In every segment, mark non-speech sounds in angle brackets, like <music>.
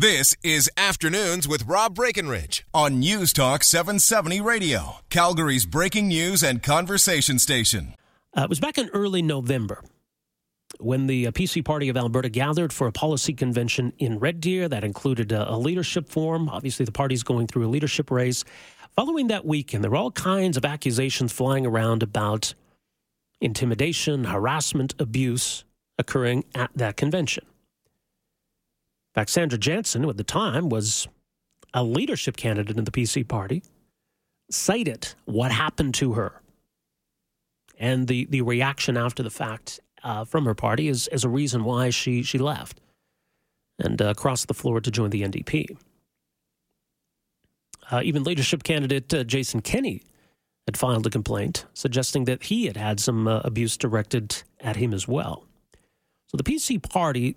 This is Afternoons with Rob Breckenridge on News Talk 770 Radio, Calgary's breaking news and conversation station. Uh, it was back in early November when the uh, PC Party of Alberta gathered for a policy convention in Red Deer that included a, a leadership forum. Obviously, the party's going through a leadership race. Following that weekend, there were all kinds of accusations flying around about intimidation, harassment, abuse occurring at that convention fact, Sandra Jansen, who at the time was a leadership candidate in the PC party, cited what happened to her and the, the reaction after the fact uh, from her party is, as a reason why she, she left and uh, crossed the floor to join the NDP. Uh, even leadership candidate uh, Jason Kenney had filed a complaint suggesting that he had had some uh, abuse directed at him as well. So the PC party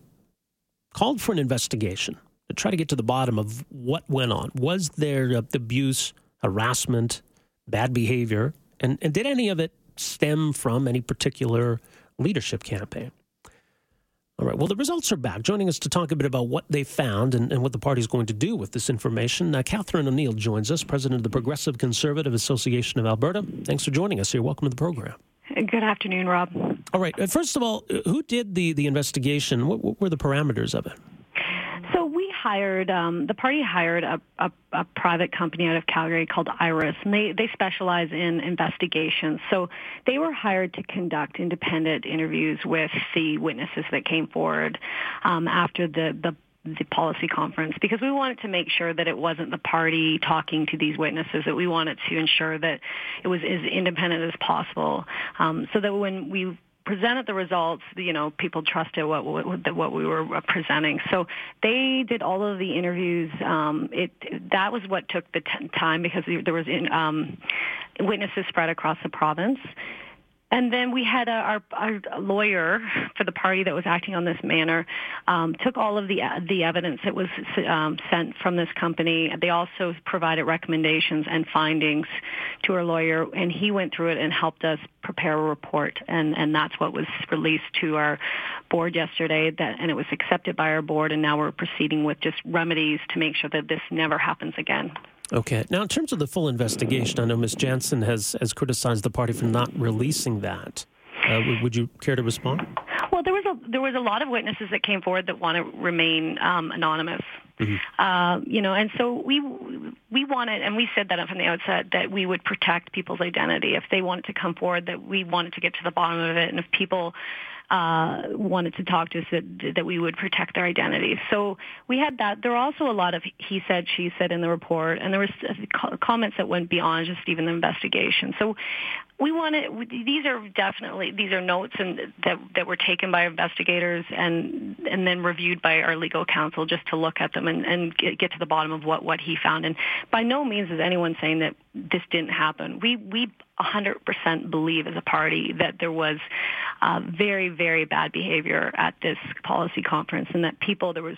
called for an investigation to try to get to the bottom of what went on. Was there abuse, harassment, bad behavior, and, and did any of it stem from any particular leadership campaign? All right. Well, the results are back. Joining us to talk a bit about what they found and, and what the party is going to do with this information, uh, Katherine O'Neill joins us, president of the Progressive Conservative Association of Alberta. Thanks for joining us here. Welcome to the program. Good afternoon, Rob. All right. Uh, first of all, uh, who did the, the investigation? What, what were the parameters of it? So we hired, um, the party hired a, a, a, private company out of Calgary called Iris, and they, they specialize in investigations. So they were hired to conduct independent interviews with the witnesses that came forward um, after the, the the policy conference because we wanted to make sure that it wasn't the party talking to these witnesses, that we wanted to ensure that it was as independent as possible um, so that when we presented the results, you know, people trusted what what, we were presenting. So they did all of the interviews. Um, it that was what took the t- time because there was in, um, witnesses spread across the province. And then we had a, our, our lawyer for the party that was acting on this manner um, took all of the the evidence that was um, sent from this company. They also provided recommendations and findings to our lawyer, and he went through it and helped us prepare a report. And and that's what was released to our board yesterday. That and it was accepted by our board, and now we're proceeding with just remedies to make sure that this never happens again. Okay. Now, in terms of the full investigation, I know Ms. Jansen has, has criticized the party for not releasing that. Uh, would you care to respond? Well, there was a there was a lot of witnesses that came forward that want to remain um, anonymous. Mm-hmm. Uh, you know, and so we we wanted, and we said that from the outset that we would protect people's identity if they wanted to come forward. That we wanted to get to the bottom of it, and if people uh, wanted to talk to us that, that we would protect their identities. So we had that. There were also a lot of he said, she said in the report, and there was comments that went beyond just even the investigation. So we wanted these are definitely these are notes and that that were taken by investigators and and then reviewed by our legal counsel just to look at them and, and get, get to the bottom of what what he found. And by no means is anyone saying that this didn't happen. We we 100% believe as a party that there was uh, very, very bad behavior at this policy conference and that people, there was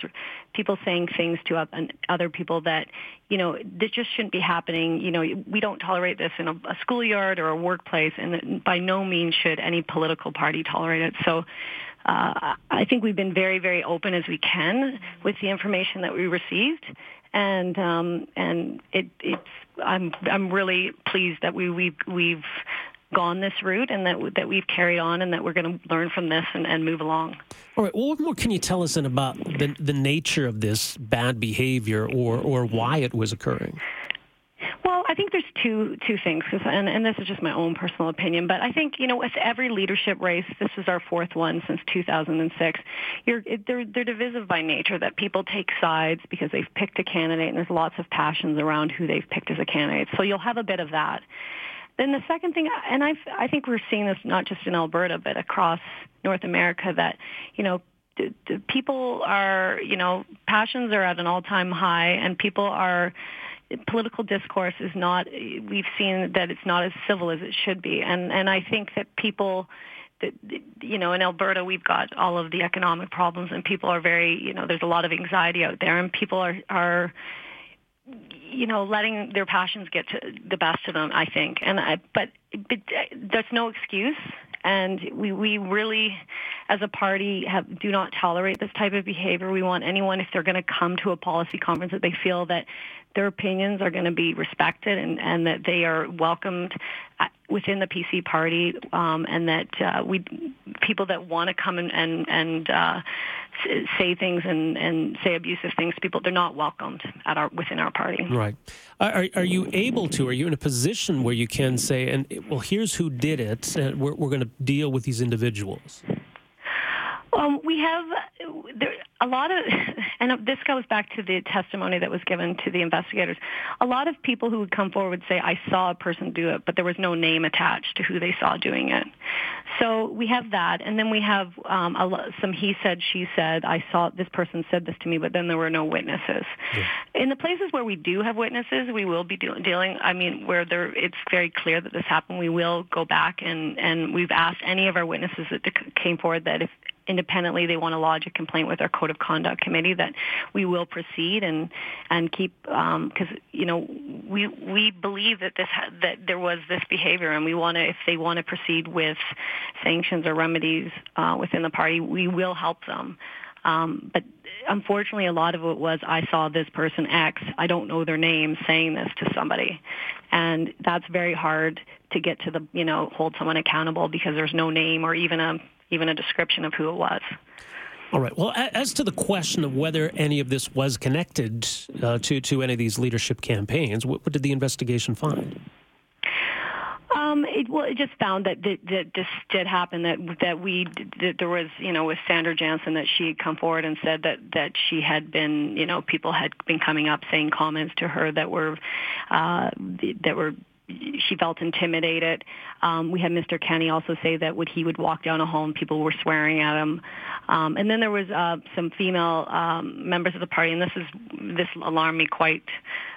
people saying things to other people that, you know, this just shouldn't be happening. You know, we don't tolerate this in a, a schoolyard or a workplace and by no means should any political party tolerate it. So uh, I think we've been very, very open as we can with the information that we received, and um, and it, it's I'm I'm really pleased that we we've we've gone this route and that that we've carried on and that we're going to learn from this and, and move along. All right. Well, what more can you tell us then about the the nature of this bad behavior or or why it was occurring? I think there's two two things, and, and this is just my own personal opinion, but I think you know with every leadership race, this is our fourth one since 2006. You're, they're they're divisive by nature. That people take sides because they've picked a candidate, and there's lots of passions around who they've picked as a candidate. So you'll have a bit of that. Then the second thing, and I I think we're seeing this not just in Alberta but across North America, that you know the people are, you know, passions are at an all-time high, and people are political discourse is not we've seen that it's not as civil as it should be. And and I think that people that you know in Alberta we've got all of the economic problems and people are very you know there's a lot of anxiety out there and people are are you know letting their passions get to the best of them I think. And I but but that's no excuse. And we, we really, as a party, have, do not tolerate this type of behavior. We want anyone, if they're going to come to a policy conference, that they feel that their opinions are going to be respected and, and that they are welcomed within the PC party, um, and that uh, we people that want to come and and, and uh, say things and, and say abusive things to people, they're not welcomed at our within our party. Right. Are, are you able to? Are you in a position where you can say, and well, here's who did it, and we're, we're going to deal with these individuals? Um, we have there, a lot of, <laughs> and this goes back to the testimony that was given to the investigators. A lot of people who would come forward would say, "I saw a person do it," but there was no name attached to who they saw doing it. So we have that, and then we have um, a, some he said, she said. I saw this person said this to me, but then there were no witnesses. Yeah. In the places where we do have witnesses, we will be de- dealing. I mean, where there it's very clear that this happened, we will go back and and we've asked any of our witnesses that came forward that if independently they want to lodge a complaint with our code of conduct committee that we will proceed and and keep because um, you know we we believe that this ha- that there was this behavior and we want to if they want to proceed with sanctions or remedies uh, within the party we will help them. Um, but unfortunately, a lot of it was I saw this person X, I don't know their name, saying this to somebody, and that's very hard to get to the you know hold someone accountable because there's no name or even a even a description of who it was. All right. Well, as to the question of whether any of this was connected uh, to to any of these leadership campaigns, what, what did the investigation find? Um, it, well, it just found that, that, that this did happen. That that we that there was, you know, with Sandra Jansen, that she had come forward and said that that she had been, you know, people had been coming up saying comments to her that were uh, that were she felt intimidated. Um, we had Mr. Kenney also say that when he would walk down a home, people were swearing at him. Um, and then there was uh, some female um, members of the party, and this is this alarmed me quite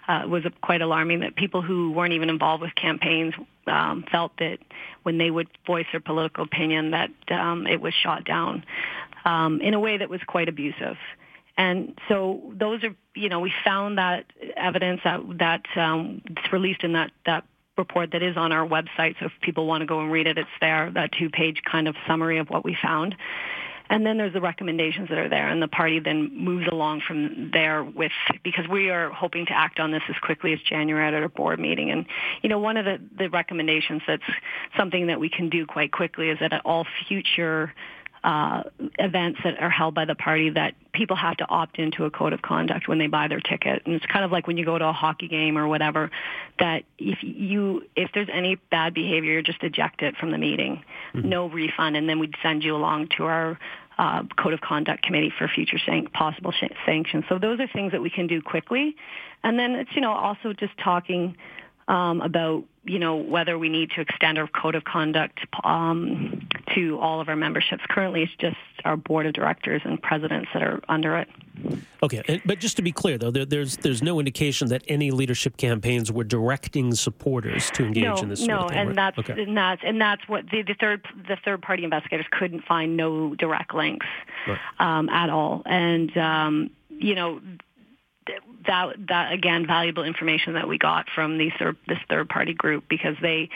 uh, was quite alarming that people who weren't even involved with campaigns um, felt that when they would voice their political opinion that um, it was shot down um, in a way that was quite abusive. And so those are, you know, we found that evidence that that um, it's released in that that report that is on our website. So if people want to go and read it, it's there, that two-page kind of summary of what we found. And then there's the recommendations that are there, and the party then moves along from there with because we are hoping to act on this as quickly as January at our board meeting. And you know, one of the, the recommendations that's something that we can do quite quickly is that at all future uh, events that are held by the party that people have to opt into a code of conduct when they buy their ticket. And it's kind of like when you go to a hockey game or whatever, that if you if there's any bad behavior, just eject it from the meeting, mm-hmm. no refund, and then we'd send you along to our uh, code of conduct committee for future san- possible sh- sanctions. So those are things that we can do quickly, and then it's you know also just talking um, about you know whether we need to extend our code of conduct um, to all of our memberships. Currently, it's just our board of directors and presidents that are under it. Okay, but just to be clear, though, there, there's there's no indication that any leadership campaigns were directing supporters to engage no, in this. No, sort of thing, and right? that's okay. and that's and that's what the, the, third the third party investigators couldn't find no direct links right. um, at all, and um, you know that that again valuable information that we got from these third, this third party group because they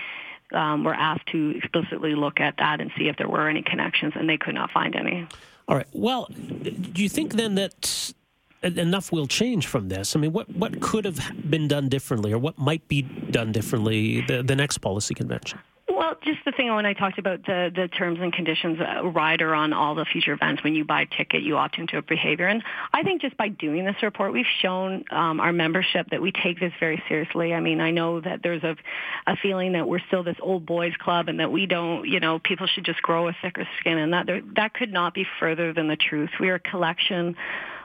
um, were asked to explicitly look at that and see if there were any connections, and they could not find any. All right. Well, do you think then that enough will change from this? I mean, what what could have been done differently, or what might be done differently the, the next policy convention? Just the thing when I talked about the, the terms and conditions uh, rider on all the future events, when you buy a ticket, you opt into a behavior. And I think just by doing this report, we've shown um, our membership that we take this very seriously. I mean, I know that there's a, a feeling that we're still this old boys club and that we don't, you know, people should just grow a thicker skin. And that, there, that could not be further than the truth. We are a collection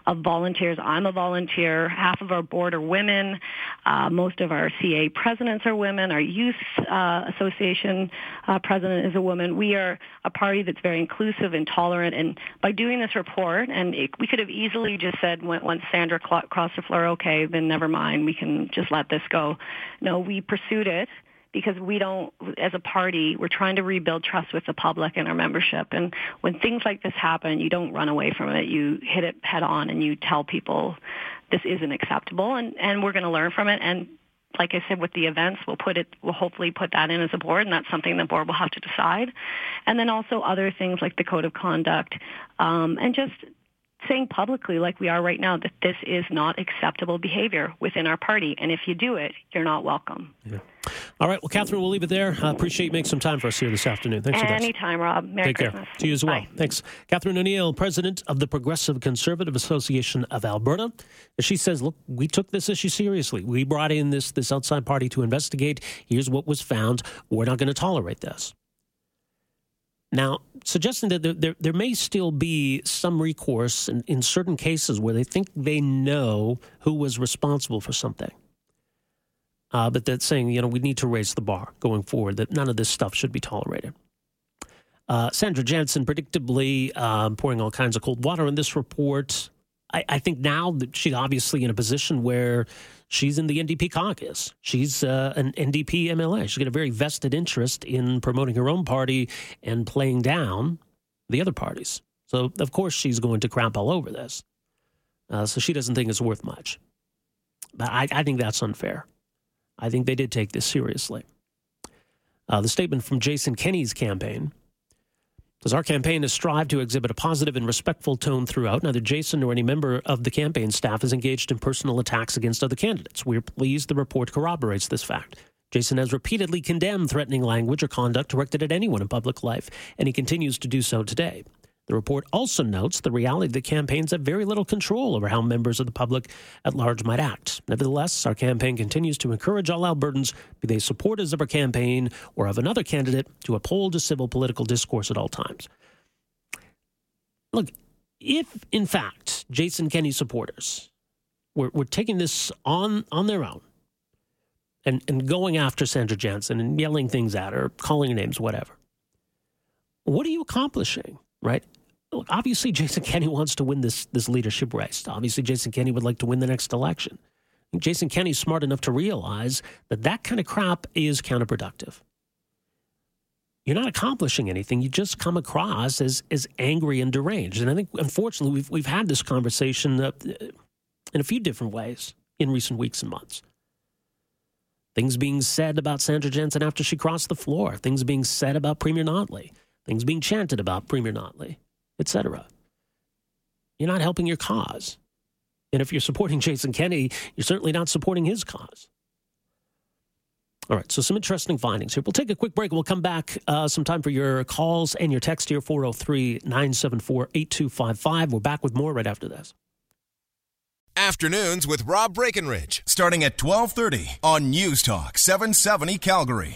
of volunteers. I'm a volunteer. Half of our board are women. Uh, most of our CA presidents are women. Our youth uh, association uh, president is a woman. We are a party that's very inclusive and tolerant. And by doing this report, and it, we could have easily just said once Sandra crossed the floor, okay, then never mind. We can just let this go. No, we pursued it because we don't, as a party, we're trying to rebuild trust with the public and our membership. And when things like this happen, you don't run away from it. You hit it head on and you tell people this isn't acceptable and, and we're going to learn from it. And like I said, with the events, we'll put it, we'll hopefully put that in as a board, and that's something the board will have to decide. And then also other things like the code of conduct, um, and just saying publicly, like we are right now, that this is not acceptable behavior within our party, and if you do it, you're not welcome. Yeah. All right. Well, Katherine, we'll leave it there. I appreciate you making some time for us here this afternoon. Thanks for Anytime, Rob. Merry Take Christmas. care. To you as well. Bye. Thanks. Katherine O'Neill, president of the Progressive Conservative Association of Alberta. She says, look, we took this issue seriously. We brought in this, this outside party to investigate. Here's what was found. We're not going to tolerate this. Now, suggesting that there, there, there, may still be some recourse in, in certain cases where they think they know who was responsible for something. Uh, but that's saying, you know, we need to raise the bar going forward, that none of this stuff should be tolerated. Uh, Sandra Jansen, predictably um, pouring all kinds of cold water on this report. I, I, think now that she's obviously in a position where she's in the NDP caucus. She's uh, an NDP MLA. She's got a very vested interest in promoting her own party and playing down the other parties. So, of course, she's going to crap all over this. Uh, so she doesn't think it's worth much. But I, I think that's unfair. I think they did take this seriously. Uh, the statement from Jason Kenney's campaign says our campaign has strived to exhibit a positive and respectful tone throughout. Neither Jason nor any member of the campaign staff is engaged in personal attacks against other candidates. We're pleased the report corroborates this fact. Jason has repeatedly condemned threatening language or conduct directed at anyone in public life, and he continues to do so today. The report also notes the reality that campaigns have very little control over how members of the public at large might act. Nevertheless, our campaign continues to encourage all Albertans, be they supporters of our campaign or of another candidate, to uphold a civil political discourse at all times. Look, if in fact Jason Kenney supporters were, were taking this on, on their own and, and going after Sandra Jansen and yelling things at her, calling her names, whatever, what are you accomplishing? right? Look, obviously, Jason <laughs> Kenney wants to win this this leadership race. Obviously, Jason Kenney would like to win the next election. Jason Kenney's smart enough to realize that that kind of crap is counterproductive. You're not accomplishing anything. You just come across as as angry and deranged. And I think, unfortunately, we've we've had this conversation uh, in a few different ways in recent weeks and months. Things being said about Sandra Jansen after she crossed the floor. Things being said about Premier Notley things being chanted about Premier Notley, etc. You're not helping your cause. And if you're supporting <laughs> Jason Kenney, you're certainly not supporting his cause. All right, so some interesting findings here. We'll take a quick break. We'll come back uh, some time for your calls and your text here 403 974 8255. We're back with more right after this. Afternoons with Rob Breckenridge, starting at 1230 on News Talk 770 Calgary.